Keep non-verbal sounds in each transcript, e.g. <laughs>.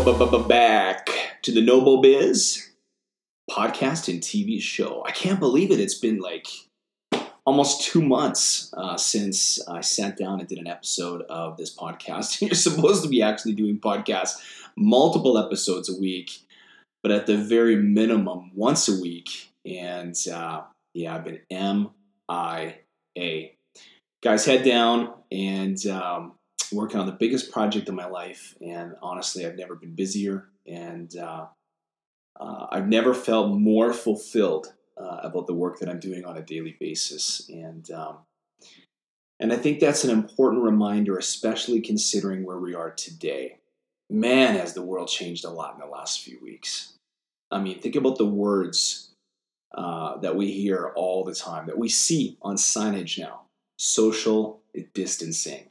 Back to the No Bull Biz podcast and TV show. I can't believe it. It's been like almost two months uh, since I sat down and did an episode of this podcast. <laughs> You're supposed to be actually doing podcasts multiple episodes a week, but at the very minimum, once a week. And uh, yeah, I've been MIA. Guys, head down and um, working on the biggest project of my life. And honestly, I've never been busier. And uh, uh, I've never felt more fulfilled uh, about the work that I'm doing on a daily basis. And um, and I think that's an important reminder, especially considering where we are today. Man, has the world changed a lot in the last few weeks. I mean, think about the words uh, that we hear all the time, that we see on signage now social distancing,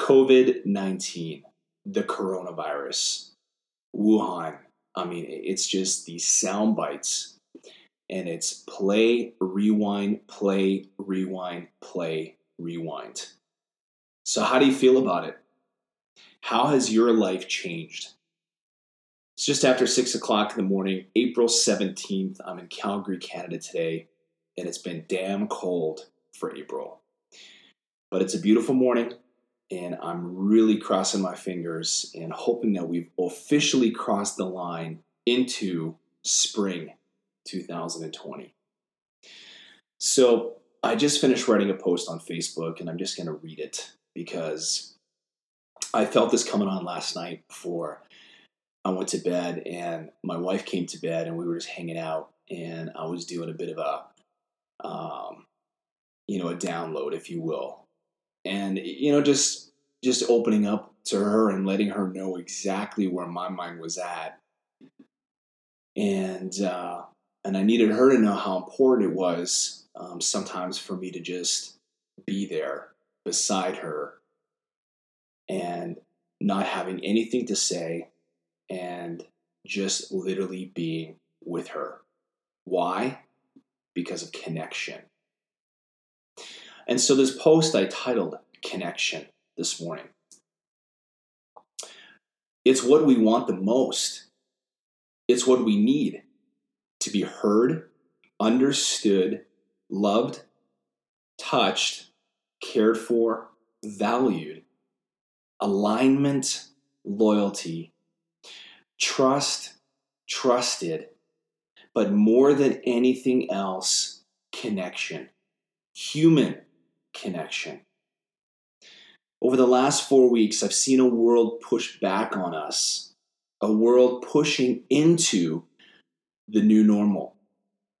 COVID 19, the coronavirus, Wuhan. I mean, it's just these sound bites and it's play, rewind, play, rewind, play, rewind. So, how do you feel about it? How has your life changed? It's just after 6 o'clock in the morning, April 17th. I'm in Calgary, Canada today, and it's been damn cold for April. But it's a beautiful morning, and I'm really crossing my fingers and hoping that we've officially crossed the line into spring 2020. So I just finished writing a post on Facebook and I'm just going to read it because I felt this coming on last night before I went to bed and my wife came to bed and we were just hanging out and I was doing a bit of a, um, you know, a download, if you will. And, you know, just, just opening up to her and letting her know exactly where my mind was at. And, uh, and I needed her to know how important it was um, sometimes for me to just be there beside her and not having anything to say and just literally being with her. Why? Because of connection. And so this post I titled Connection this morning. It's what we want the most. It's what we need to be heard, understood, loved, touched, cared for, valued, alignment, loyalty, trust, trusted, but more than anything else, connection, human connection. Over the last four weeks, I've seen a world push back on us, a world pushing into the new normal.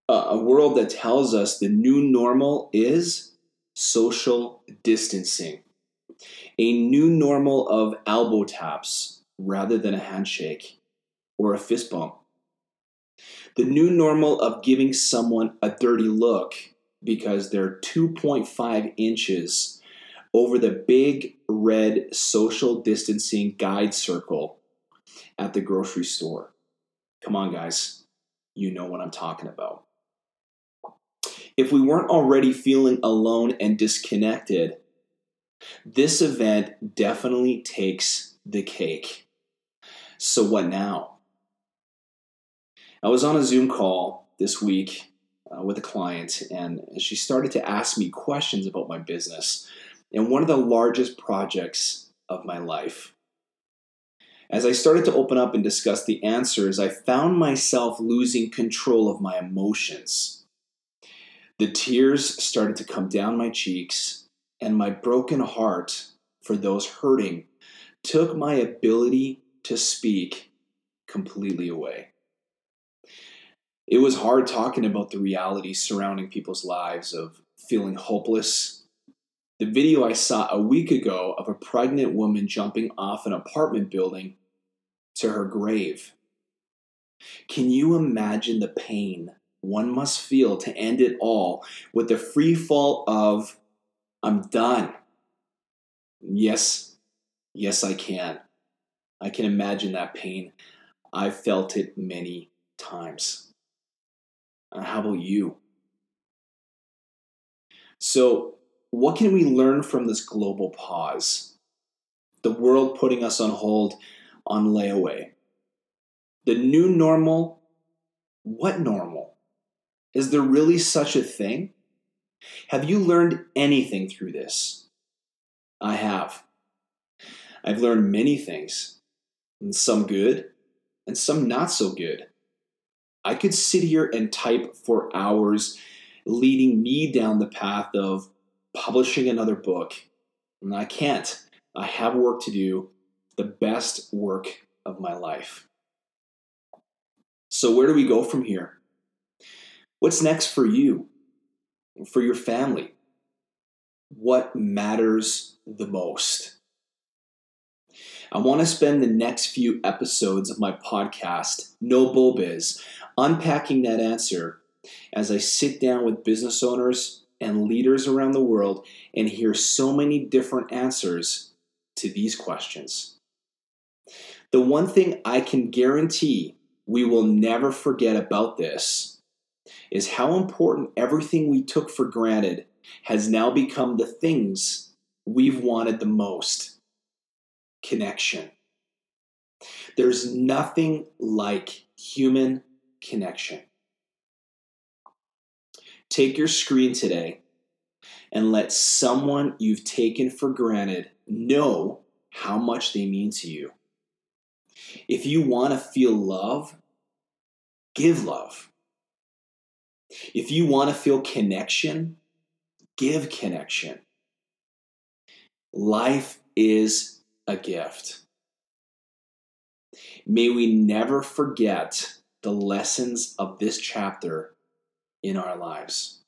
A world that tells us the new normal is social distancing. A new normal of elbow taps rather than a handshake or a fist bump. The new normal of giving someone a dirty look because they're 2.5 inches over the big red social distancing guide circle at the grocery store. Come on, guys you know what I'm talking about. If we weren't already feeling alone and disconnected, this event definitely takes the cake. So, what now? I was on a Zoom call this week uh, with a client, and she started to ask me questions about my business and one of the largest projects of my life. As I started to open up and discuss the answers, I found myself losing control of my emotions. The tears started to come down my cheeks, and my broken heart for those hurting took my ability to speak completely away. It was hard talking about the reality surrounding people's lives of feeling hopeless. The video I saw a week ago of a pregnant woman jumping off an apartment building to her grave. Can you imagine the pain one must feel to end it all with the free fall of, I'm done? Yes, yes, I can. I can imagine that pain. I've felt it many times. Uh, how about you? So, what can we learn from this global pause? The world putting us on hold on layaway. The new normal, what normal? Is there really such a thing? Have you learned anything through this? I have. I've learned many things, and some good, and some not so good. I could sit here and type for hours, leading me down the path of publishing another book. And I can't. I have work to do, the best work of my life. So, where do we go from here? What's next for you, for your family? What matters the most? I want to spend the next few episodes of my podcast, No Bull Biz, unpacking that answer as I sit down with business owners and leaders around the world and hear so many different answers to these questions. The one thing I can guarantee we will never forget about this is how important everything we took for granted has now become the things we've wanted the most connection. There's nothing like human connection. Take your screen today and let someone you've taken for granted know how much they mean to you. If you want to feel love, give love. If you want to feel connection, give connection. Life is a gift. May we never forget the lessons of this chapter in our lives.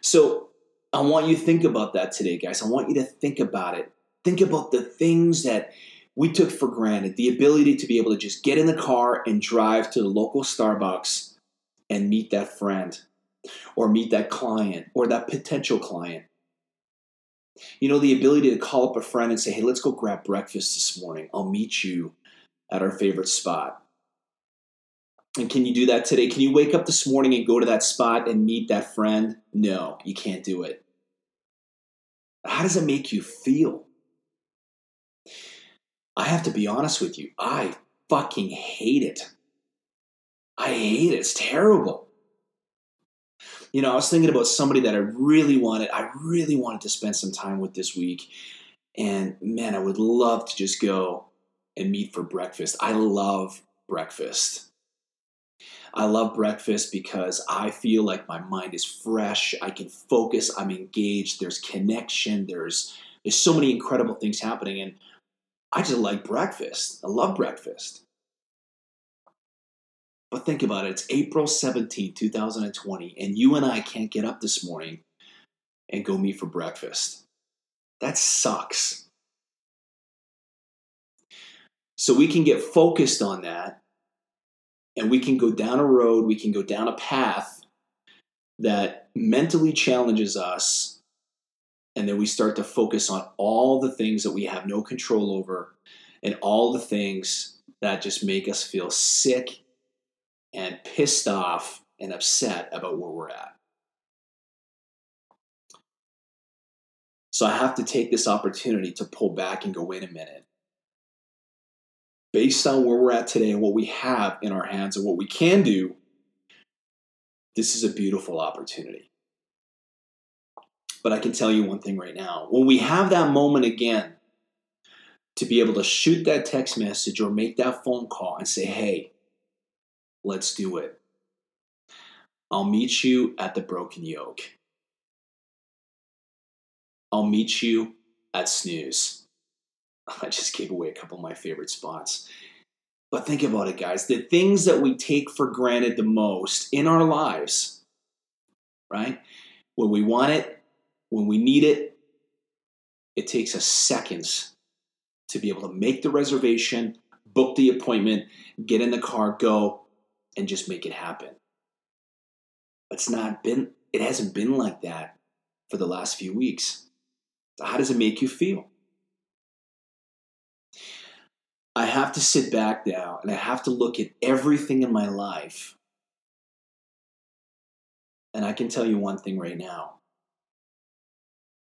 So, I want you to think about that today, guys. I want you to think about it. Think about the things that we took for granted the ability to be able to just get in the car and drive to the local Starbucks and meet that friend or meet that client or that potential client. You know, the ability to call up a friend and say, hey, let's go grab breakfast this morning. I'll meet you at our favorite spot. And can you do that today? Can you wake up this morning and go to that spot and meet that friend? No, you can't do it. How does it make you feel? I have to be honest with you. I fucking hate it. I hate it. It's terrible. You know, I was thinking about somebody that I really wanted, I really wanted to spend some time with this week. And man, I would love to just go and meet for breakfast. I love breakfast. I love breakfast because I feel like my mind is fresh. I can focus. I'm engaged. There's connection. There's there's so many incredible things happening, and I just like breakfast. I love breakfast. But think about it. It's April 17, 2020, and you and I can't get up this morning and go meet for breakfast. That sucks. So we can get focused on that and we can go down a road, we can go down a path that mentally challenges us. And then we start to focus on all the things that we have no control over and all the things that just make us feel sick and pissed off and upset about where we're at. So I have to take this opportunity to pull back and go, wait a minute. Based on where we're at today and what we have in our hands and what we can do, this is a beautiful opportunity. But I can tell you one thing right now. When we have that moment again to be able to shoot that text message or make that phone call and say, hey, Let's do it. I'll meet you at the Broken Yoke. I'll meet you at Snooze. <laughs> I just gave away a couple of my favorite spots. But think about it, guys. The things that we take for granted the most in our lives, right? When we want it, when we need it, it takes us seconds to be able to make the reservation, book the appointment, get in the car, go, and just make it happen. It's not been, it hasn't been like that for the last few weeks. So how does it make you feel? I have to sit back now and I have to look at everything in my life. And I can tell you one thing right now.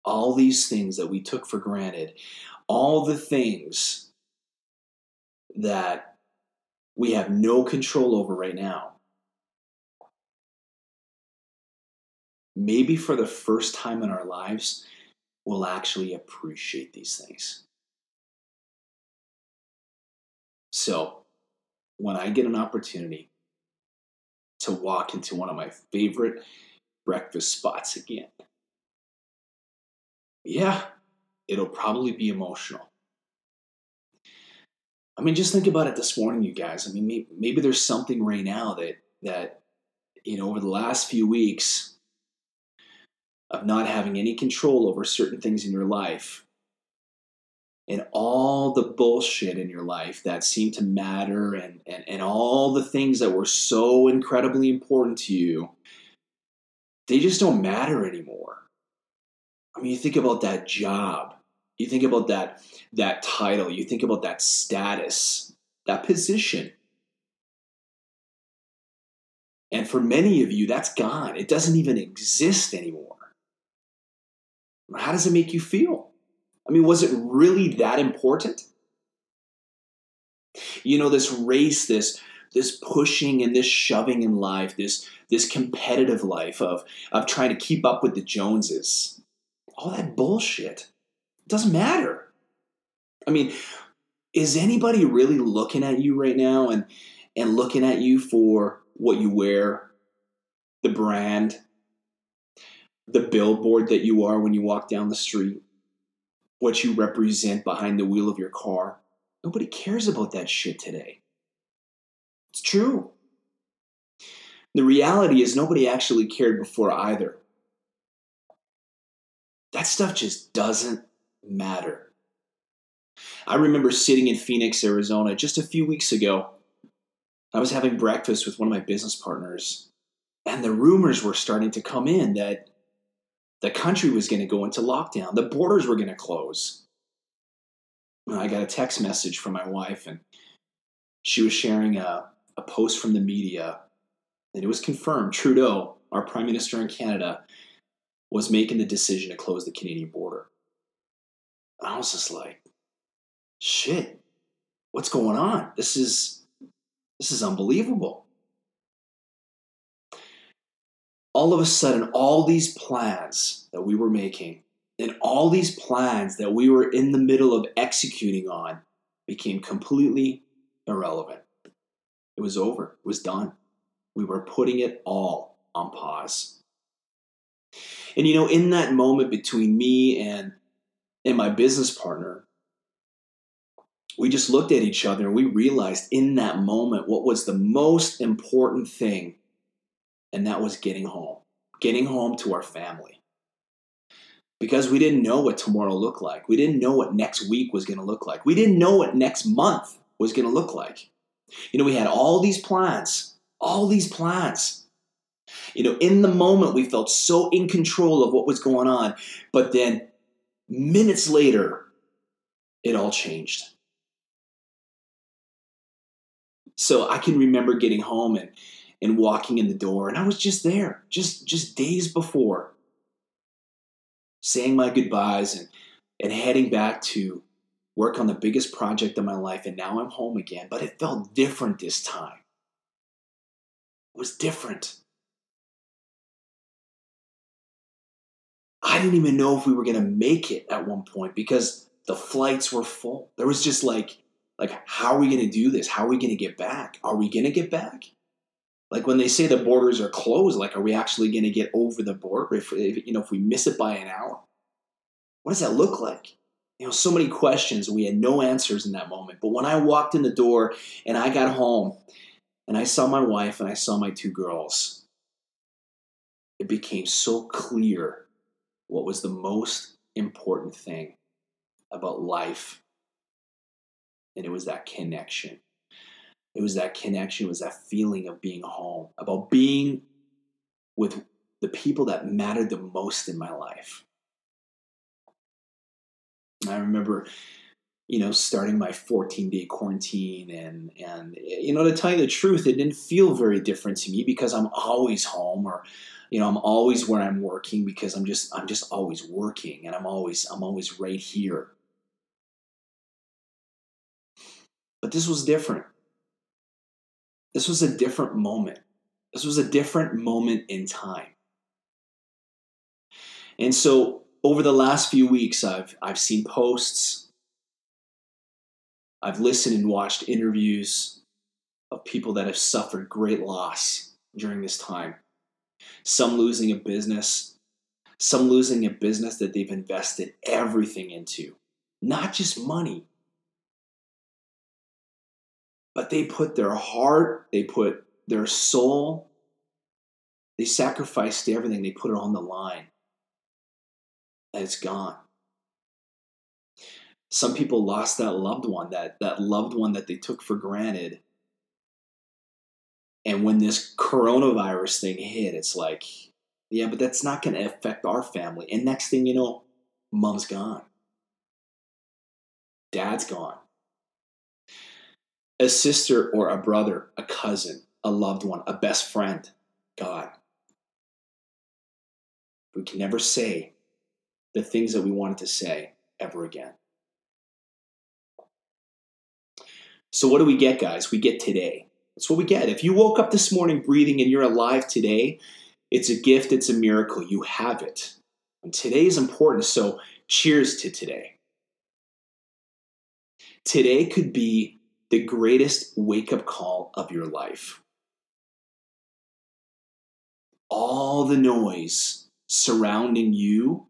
All these things that we took for granted, all the things that we have no control over right now, maybe for the first time in our lives, we'll actually appreciate these things. So, when I get an opportunity to walk into one of my favorite breakfast spots again, yeah, it'll probably be emotional. I mean, just think about it this morning, you guys. I mean, maybe, maybe there's something right now that that you know over the last few weeks of not having any control over certain things in your life and all the bullshit in your life that seemed to matter and, and, and all the things that were so incredibly important to you, they just don't matter anymore. I mean, you think about that job, you think about that, that title, you think about that status, that position. And for many of you, that's gone. It doesn't even exist anymore. How does it make you feel? I mean, was it really that important? You know, this race, this this pushing and this shoving in life, this this competitive life of of trying to keep up with the Joneses. All that bullshit. It doesn't matter. I mean, is anybody really looking at you right now and and looking at you for what you wear, the brand, the billboard that you are when you walk down the street? What you represent behind the wheel of your car. Nobody cares about that shit today. It's true. The reality is, nobody actually cared before either. That stuff just doesn't matter. I remember sitting in Phoenix, Arizona just a few weeks ago. I was having breakfast with one of my business partners, and the rumors were starting to come in that the country was going to go into lockdown. The borders were going to close. I got a text message from my wife, and she was sharing a, a post from the media, and it was confirmed Trudeau, our prime minister in Canada, was making the decision to close the Canadian border. I was just like, shit, what's going on? This is this is unbelievable all of a sudden, all these plans that we were making and all these plans that we were in the middle of executing on became completely irrelevant. It was over, it was done. We were putting it all on pause. And you know, in that moment between me and and my business partner, we just looked at each other and we realized in that moment what was the most important thing and that was getting home, getting home to our family. Because we didn't know what tomorrow looked like. We didn't know what next week was going to look like. We didn't know what next month was going to look like. You know, we had all these plans, all these plans. You know, in the moment, we felt so in control of what was going on. But then minutes later, it all changed. So I can remember getting home and and walking in the door and I was just there just just days before saying my goodbyes and and heading back to work on the biggest project of my life and now I'm home again but it felt different this time. It was different. I didn't even know if we were going to make it at one point because the flights were full. There was just like like how are we going to do this? How are we going to get back? Are we going to get back like when they say the borders are closed, like are we actually going to get over the border if, if you know if we miss it by an hour? What does that look like? You know, so many questions. We had no answers in that moment. But when I walked in the door and I got home and I saw my wife and I saw my two girls, it became so clear what was the most important thing about life. And it was that connection. It was that connection, it was that feeling of being home, about being with the people that mattered the most in my life. I remember you know, starting my 14 day quarantine. And, and, you know, to tell you the truth, it didn't feel very different to me because I'm always home or, you know, I'm always where I'm working because I'm just, I'm just always working and I'm always, I'm always right here. But this was different. This was a different moment. This was a different moment in time. And so over the last few weeks, I've, I've seen posts, I've listened and watched interviews of people that have suffered great loss during this time. Some losing a business, some losing a business that they've invested everything into, not just money, but they put their heart, they put their soul, they sacrificed everything, they put it on the line and it's gone. Some people lost that loved one, that, that loved one that they took for granted. And when this coronavirus thing hit, it's like, yeah, but that's not going to affect our family. And next thing you know, mom's gone, dad's gone. A sister or a brother, a cousin, a loved one, a best friend, God. We can never say the things that we wanted to say ever again. So, what do we get, guys? We get today. That's what we get. If you woke up this morning breathing and you're alive today, it's a gift, it's a miracle. You have it. And today is important. So, cheers to today. Today could be the greatest wake up call of your life. All the noise surrounding you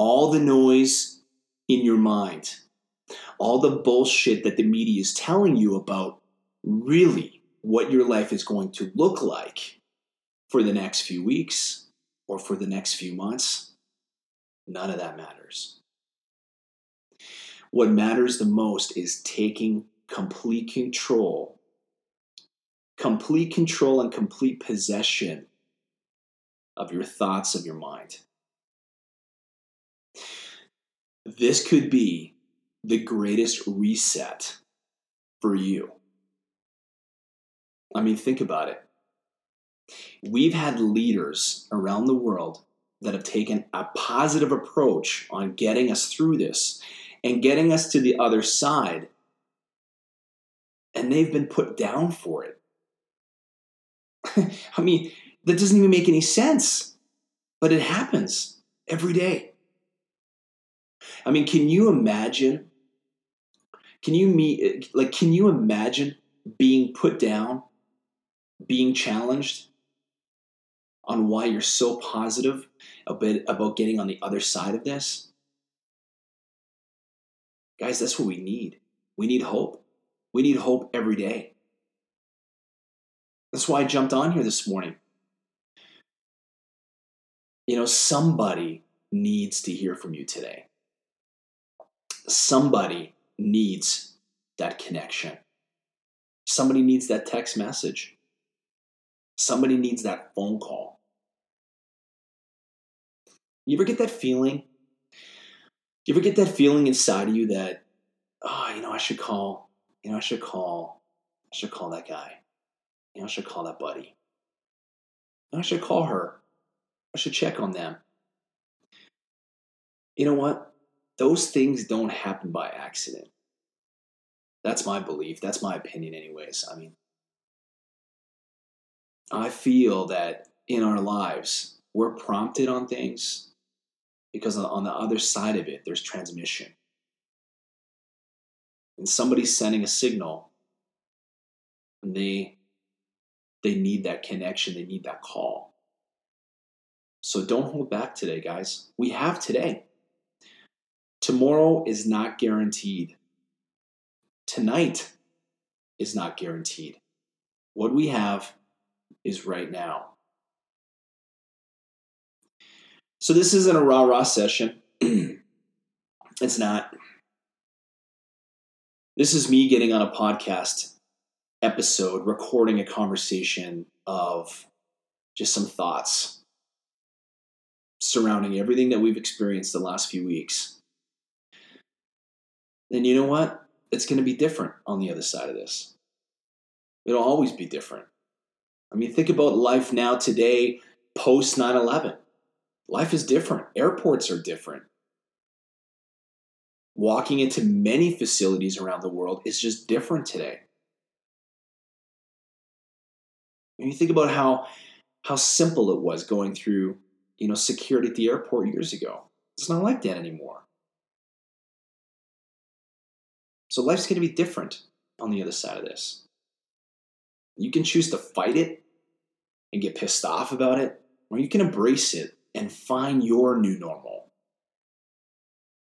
all the noise in your mind, all the bullshit that the media is telling you about really what your life is going to look like for the next few weeks or for the next few months, none of that matters. What matters the most is taking complete control, complete control and complete possession of your thoughts of your mind. This could be the greatest reset for you. I mean, think about it. We've had leaders around the world that have taken a positive approach on getting us through this and getting us to the other side, and they've been put down for it. <laughs> I mean, that doesn't even make any sense, but it happens every day. I mean, can you imagine? Can you meet like can you imagine being put down, being challenged on why you're so positive about getting on the other side of this? Guys, that's what we need. We need hope. We need hope every day. That's why I jumped on here this morning. You know, somebody needs to hear from you today somebody needs that connection. Somebody needs that text message. Somebody needs that phone call. You ever get that feeling? You ever get that feeling inside of you that, oh, you know, I should call, you know, I should call, I should call that guy. You know, I should call that buddy. I should call her. I should check on them. You know what? those things don't happen by accident. That's my belief. That's my opinion, anyways. I mean, I feel that in our lives, we're prompted on things because on the other side of it, there's transmission. And somebody's sending a signal, and they they need that connection, they need that call. So don't hold back today, guys. We have today. Tomorrow is not guaranteed. Tonight is not guaranteed. What we have is right now. So, this isn't a rah rah session. <clears throat> it's not. This is me getting on a podcast episode, recording a conversation of just some thoughts surrounding everything that we've experienced the last few weeks. then you know what? It's going to be different on the other side of this. It'll always be different. I mean, think about life now today, post 9 11. Life is different. Airports are different. Walking into many facilities around the world is just different today. When you think about how how simple it was going through, you know, security at the airport years ago. It's not like that anymore. So life's going to be different on the other side of this. You can choose to fight it and get pissed off about it, or you can embrace it and find your new normal.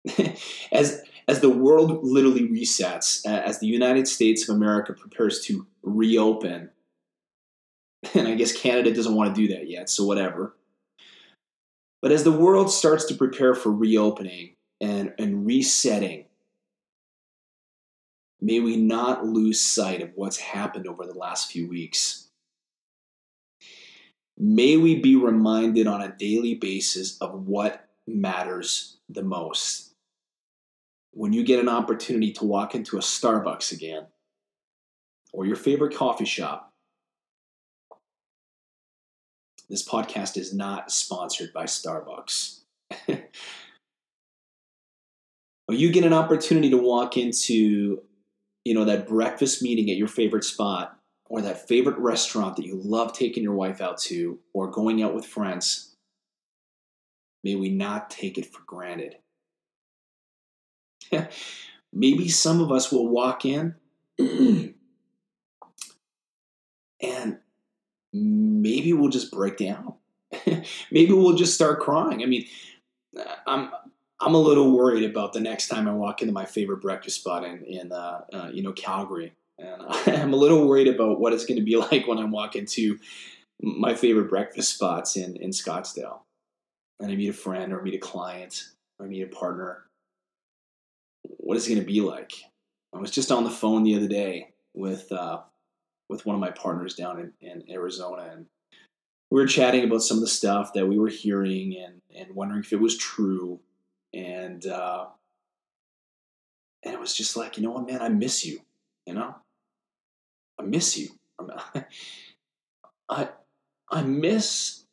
<laughs> as as the world literally resets, as the United States of America prepares to reopen, <laughs> and I guess Canada doesn't want to do that yet, so whatever. But as the world starts to prepare for reopening and, and resetting, may we not lose sight of what's happened over the last few weeks. May we be reminded on a daily basis of what matters the most. When you get an opportunity to walk into a Starbucks again, or your favorite coffee shop, this podcast is not sponsored by Starbucks. <laughs> or you get an opportunity to walk into, you know, that breakfast meeting at your favorite spot or that favorite restaurant that you love taking your wife out to or going out with friends. May we not take it for granted. <laughs> Maybe some of us will walk in <clears throat> and maybe we'll just break down. <laughs> maybe we'll just start crying. I mean, I'm I'm a little worried about the next time I walk into my favorite breakfast spot in in uh, uh, you know Calgary, and <laughs> I'm a little worried about what it's going to be like when I walk into my favorite breakfast spots in in Scottsdale, and I meet a friend or meet a client or meet a partner. What is it going to be like? I was just on the phone the other day with uh, with one of my partners down in, in Arizona, and we were chatting about some of the stuff that we were hearing and and wondering if it was true, and uh, and it was just like, you know what, man, I miss you, you know, I miss you. <laughs> I I miss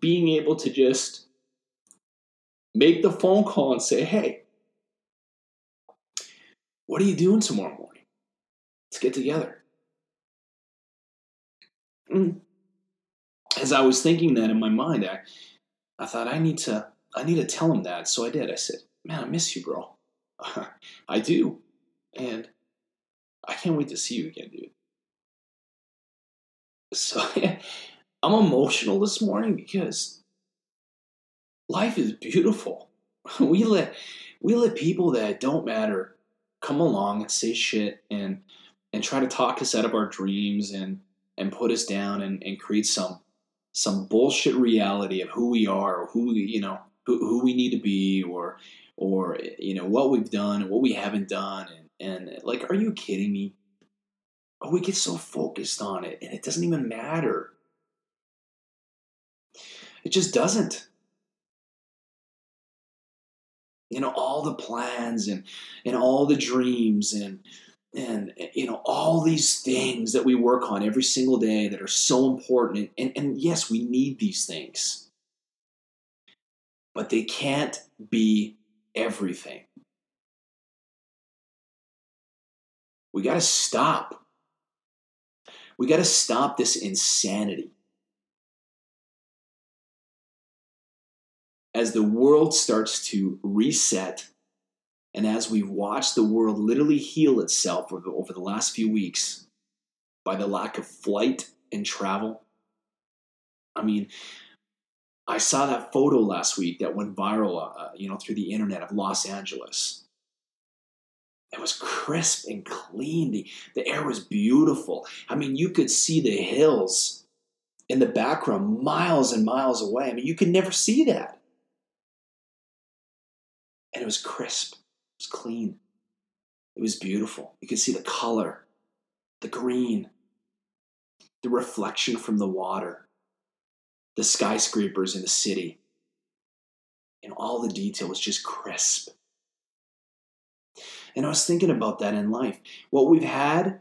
being able to just make the phone call and say, hey, what are you doing tomorrow morning? Let's get together. Mm. As I was thinking that in my mind, I, I thought I need to I need to tell him that. So I did. I said, "Man, I miss you, bro. <laughs> I do, and I can't wait to see you again, dude." So <laughs> I'm emotional this morning because life is beautiful. <laughs> We let we let people that don't matter come along and say shit and and try to talk us out of our dreams and and put us down and, and create some some bullshit reality of who we are or who you know who, who we need to be or or you know what we've done and what we haven't done. And and like are you kidding me? Oh we get so focused on it and it doesn't even matter. It just doesn't you know all the plans and and all the dreams and and you know all these things that we work on every single day that are so important. And, and, yes we need these things. But they can't be everything. We got to stop. We got to stop this insanity as the world starts to reset and as we watch the world literally heal itself over, the last few weeks by the lack of flight and travel, I mean, I saw that photo last week that went viral, uh, you know, through the internet of Los Angeles. It was crisp and clean. The, the air was beautiful. I mean, you could see the hills in the background miles and miles away. I mean, you could never see that. And it was crisp It was clean. It was beautiful. You could see the color, the green, the reflection from the water, the skyscrapers in the city. And all the detail was just crisp. And I was thinking about that in life. What we've had,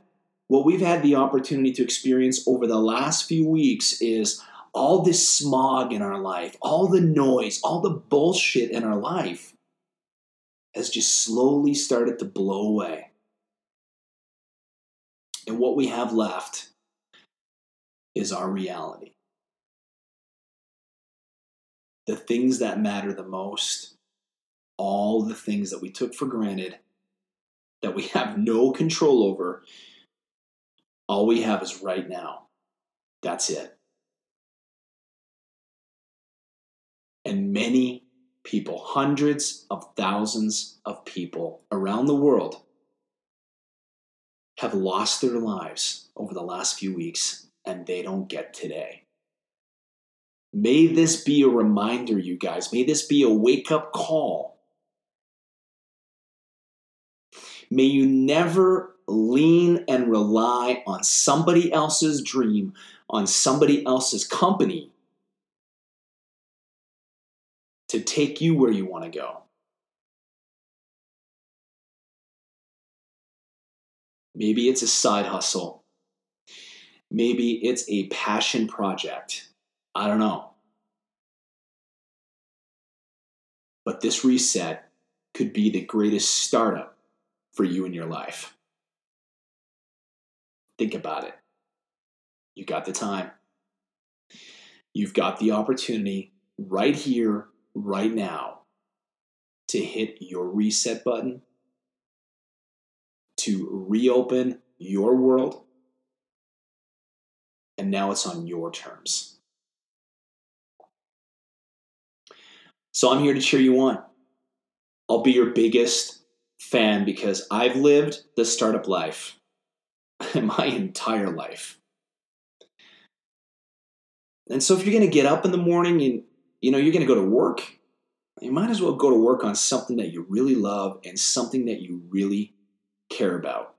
what we've had the opportunity to experience over the last few weeks is all this smog in our life, all the noise, all the bullshit in our life has just slowly started to blow away. And what we have left is our reality. The things that matter the most, all the things that we took for granted, that we <laughs> have no control over, all we have is right now. That's it. And many people, hundreds of thousands of people around the world, have lost their lives over the last few weeks and they don't get today. May this be a reminder, you guys. May this be a wake up call. May you never lean and rely on somebody else's dream, on somebody else's company to take you where you want to go. Maybe it's a side hustle. Maybe it's a passion project. I don't know. But this reset could be the greatest startup for you in your life. Think about it. You got the time. You've got the opportunity right here, right now, to hit your reset button to reopen your world. And now it's on your terms. So I'm here to cheer you on. I'll be your biggest fan because I've lived the startup life <laughs> my entire life. And so if you're going to get up in the morning and you know you're going to go to work, you might as well go to work on something that you really love and something that you really care about.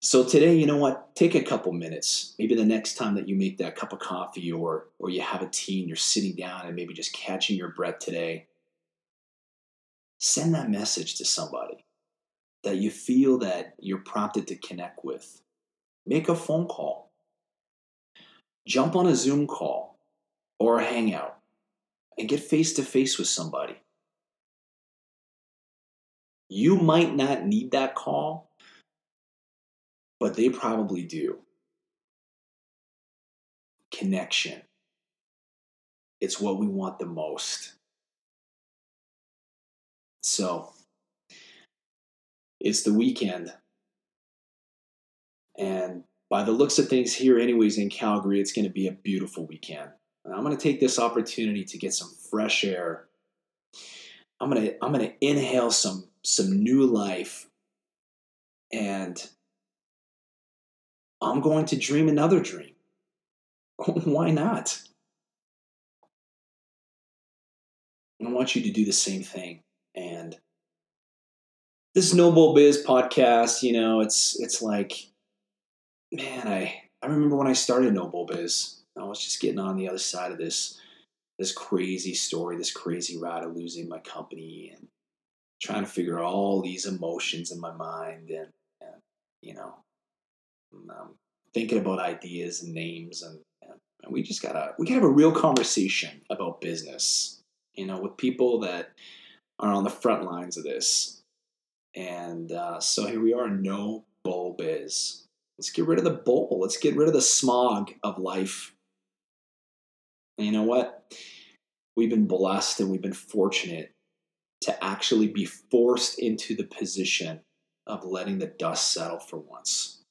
So today, you know what? Take a couple minutes. Maybe the next time that you make that cup of coffee or or you have a tea and you're sitting down and maybe just catching your breath today, send that message to somebody that you feel that you're prompted to connect with. Make a phone call. Jump on a Zoom call or a hangout and get face to face with somebody. You might not need that call, but they probably do. Connection. It's what we want the most. So, it's the weekend. And by the looks of things here, anyways, in Calgary, it's going to be a beautiful weekend. I'm going to take this opportunity to get some fresh air. I'm going to I'm going to inhale some some new life. And I'm going to dream another dream. <laughs> Why not? I want you to do the same thing. And this No Bull Biz podcast, you know, it's it's like, man, I I remember when I started No Bull Biz, I was just getting on the other side of this this crazy story, this crazy ride of losing my company and trying to figure out all these emotions in my mind and, and you know um, thinking about ideas and names and, and, we just gotta we gotta have a real conversation about business you know with people that are on the front lines of this. And uh, so here we are no bull biz. Let's get rid of the bull. Let's get rid of the smog of life and you know what we've been blessed and we've been fortunate to actually be forced into the position of letting the dust settle for once.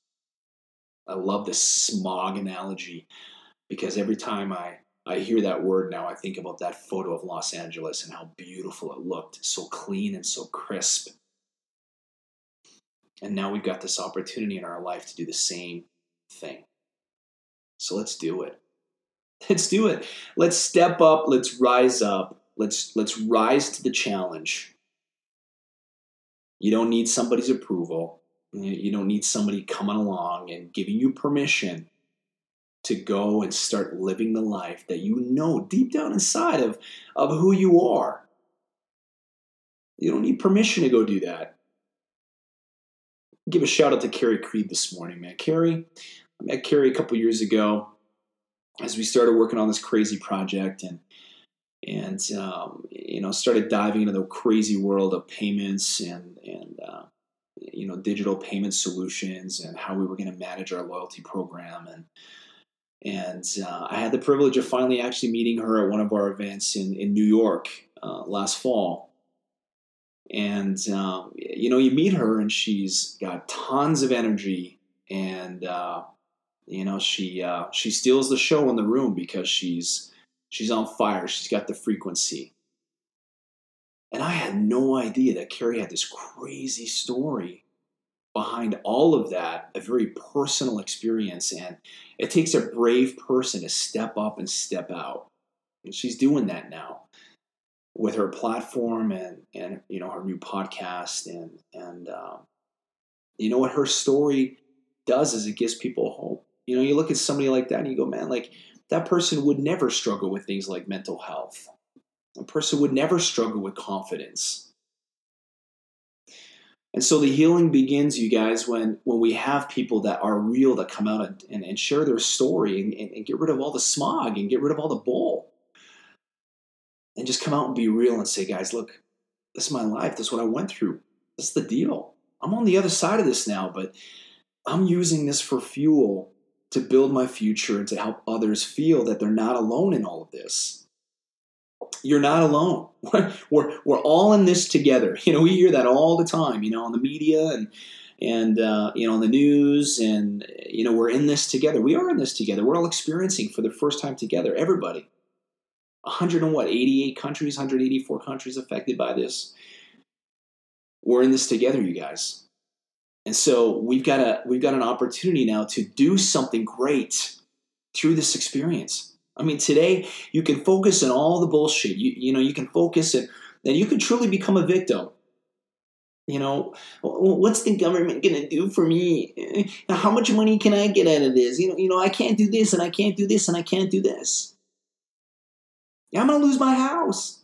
I love this smog analogy because every time I, I hear that word now, I think about that photo of Los Angeles and how beautiful it looked, so clean and so crisp. And now we've got this opportunity in our life to do the same thing. So let's do it. Let's do it. Let's step up. Let's rise up. Let's let's rise to the challenge. You don't need somebody's approval. You don't need somebody coming along and giving you permission to go and start living the life that you know deep down inside of, of who you are. You don't need permission to go do that. Give a shout out to Carrie Creed this morning, man. Carrie, I met Carrie a couple years ago as we started working on this crazy project and and um, you know started diving into the crazy world of payments and and uh, you know digital payment solutions and how we were going to manage our loyalty program and and uh, I had the privilege of finally actually meeting her at one of our events in in New York uh, last fall. And um, you know, you meet her, and she's got tons of energy, and uh, you know, she uh, she steals the show in the room because she's she's on fire. She's got the frequency. And I had no idea that Carrie had this crazy story behind all of that, a very personal experience. And it takes a brave person to step up and step out. And she's doing that now with her platform and, and you know, her new podcast. And, and um, you know what her story does is it gives people hope. You know, you look at somebody like that and you go, man, like that person would never struggle with things like mental health. A person would never struggle with confidence. And so the healing begins, you guys, when, when we have people that are real that come out and, and, share their story and, and, and, get rid of all the smog and get rid of all the bull. And just come out and be real and say, guys, look, this is my life. This is what I went through. This is the deal. I'm on the other side of this now, but I'm using this for fuel to build my future and to help others feel that they're not alone in all of this you're not alone. <laughs> We're, we're all in this together. <laughs> You know, we hear that all the time, you know, on the media and, and uh, you know, on the news. And, you know, we're in this together. We are in this together. We're all experiencing for the first time together, everybody. 100 and what, 88 countries, 184 countries affected by this. We're in this together, you guys. And so we've got a we've got an opportunity now to do something great through this experience. I mean, today you can focus on all the bullshit. You, you know, you can focus and then you can truly become a victim. You know, what's the government to do for me? Eh, how much money can I get out of this? You know, you know, I can't do this and I can't do this and I can't do this. I'm to lose my house.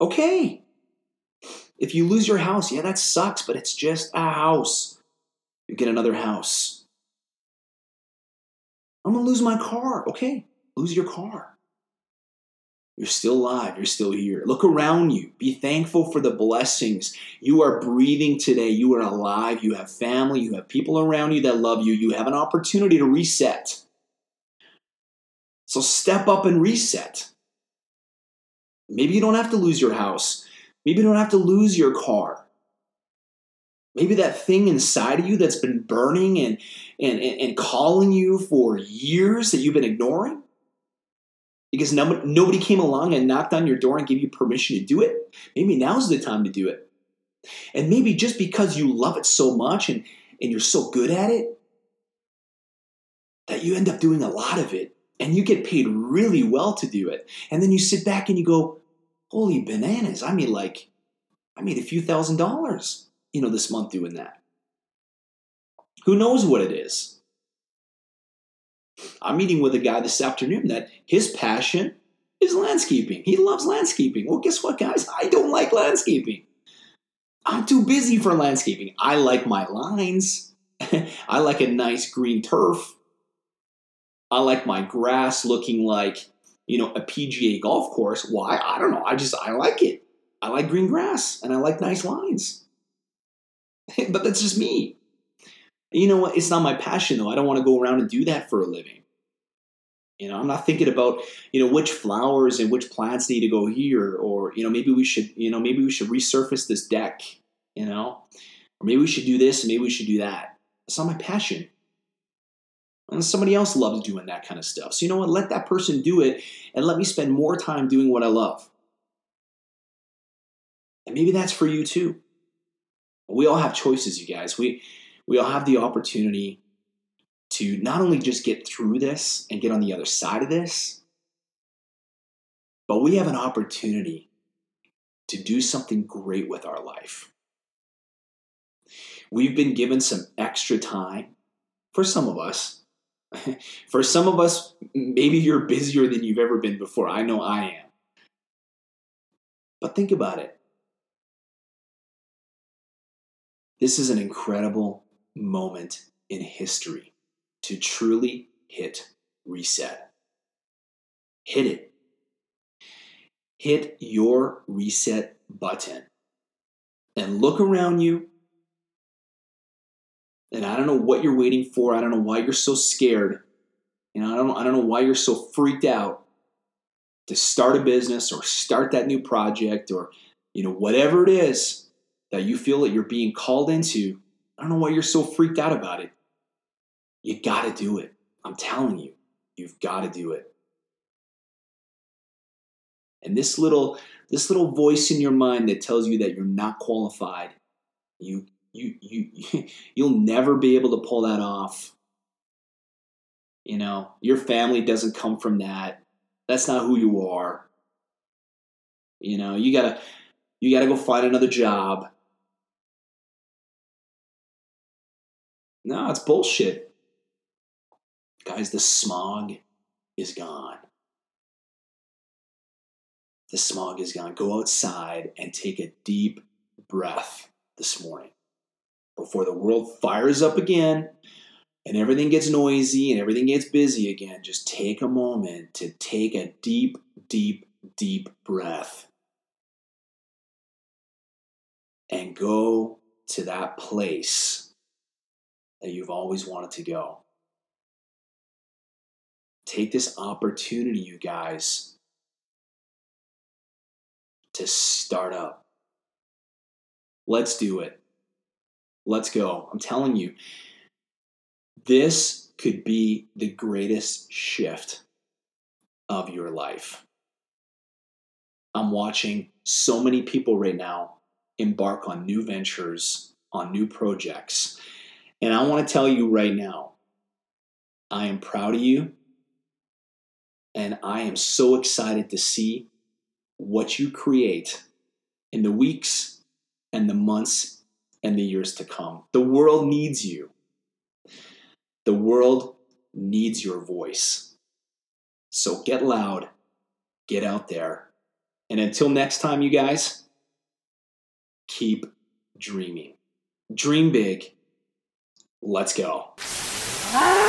Okay. If you lose your house, yeah, that sucks, but it's just a house. You get another house. I'm to lose my car. Okay lose your car. You're still alive. You're still here. Look around you. Be thankful for the blessings. You are breathing today. You are alive. You have family. You have people around you that love you. You have an opportunity to reset. So step up and reset. Maybe you don't have to lose your house. Maybe you don't have to lose your car. Maybe that thing inside of you that's been burning and, and, and, and calling you for years that you've been ignoring because nobody, nobody came along and knocked on your door and gave you permission to do it. Maybe now's the time to do it. And maybe just because you love it so much and, and you're so good at it, that you end up doing a lot of it and you get paid really well to do it. And then you sit back and you go, holy bananas. I mean, like, I made a few thousand dollars, you know, this month doing that. Who knows what it is? I'm meeting with a guy this afternoon that his passion is landscaping. He loves landscaping. Well, guess what, guys? I don't like landscaping. I'm too busy for landscaping. I like my lines. <laughs> I like a nice green turf. I like my grass looking like, you know, a PGA golf course. Why? I don't know. I just, I like it. I like green grass and I like nice lines. <laughs> but that's just me. You know what? It's not my passion though. I don't want to go around and do that for a living. You know, I'm not thinking about, you know, which flowers and which plants need to go here, or, you know, maybe we should, you know, maybe we should resurface this deck, you know, or maybe we should do this and maybe we should do that. It's not my passion. And somebody else loves doing that kind of stuff. So, you know what? Let that person do it and let me spend more time doing what I love. And maybe that's for you too. We all have choices, you guys. We, we all have the opportunity to not only just get through this and get on the other side of this, but we have an opportunity to do something great with our life. We've been given some extra time for some of us. <laughs> for some of us, maybe you're busier than you've ever been before. I know I am. But think about it. This is an incredible moment in history to truly hit reset. Hit it. Hit your reset button and look around you. And I don't know what you're waiting for. I don't know why you're so scared. You know, I don't, I don't know why you're so freaked out to start a business or start that new project or, you know, whatever it is that you feel that you're being called into. I don't know why you're so freaked out about it. You got to do it. I'm telling you, you've got to do it. And this little this little voice in your mind that tells you that you're not qualified, you you you <laughs> you'll never be able to pull that off. You know, your family doesn't come from that. That's not who you are. You know, you got to you got to go find another job. No, it's bullshit. Guys, the smog is gone. The smog is gone. Go outside and take a deep breath this morning before the world fires up again and everything gets noisy and everything gets busy again. Just take a moment to take a deep, deep, deep breath and go to that place that you've always wanted to go. Take this opportunity, you guys, to start up. Let's do it. Let's go. I'm telling you, this could be the greatest shift of your life. I'm watching so many people right now embark on new ventures, on new projects. And I want to tell you right now, I am proud of you. And I am so excited to see what you create in the weeks and the months and the years to come. The world needs you. The world needs your voice. So get loud, get out there. And until next time, you guys, keep dreaming. Dream big. Let's go. Ah!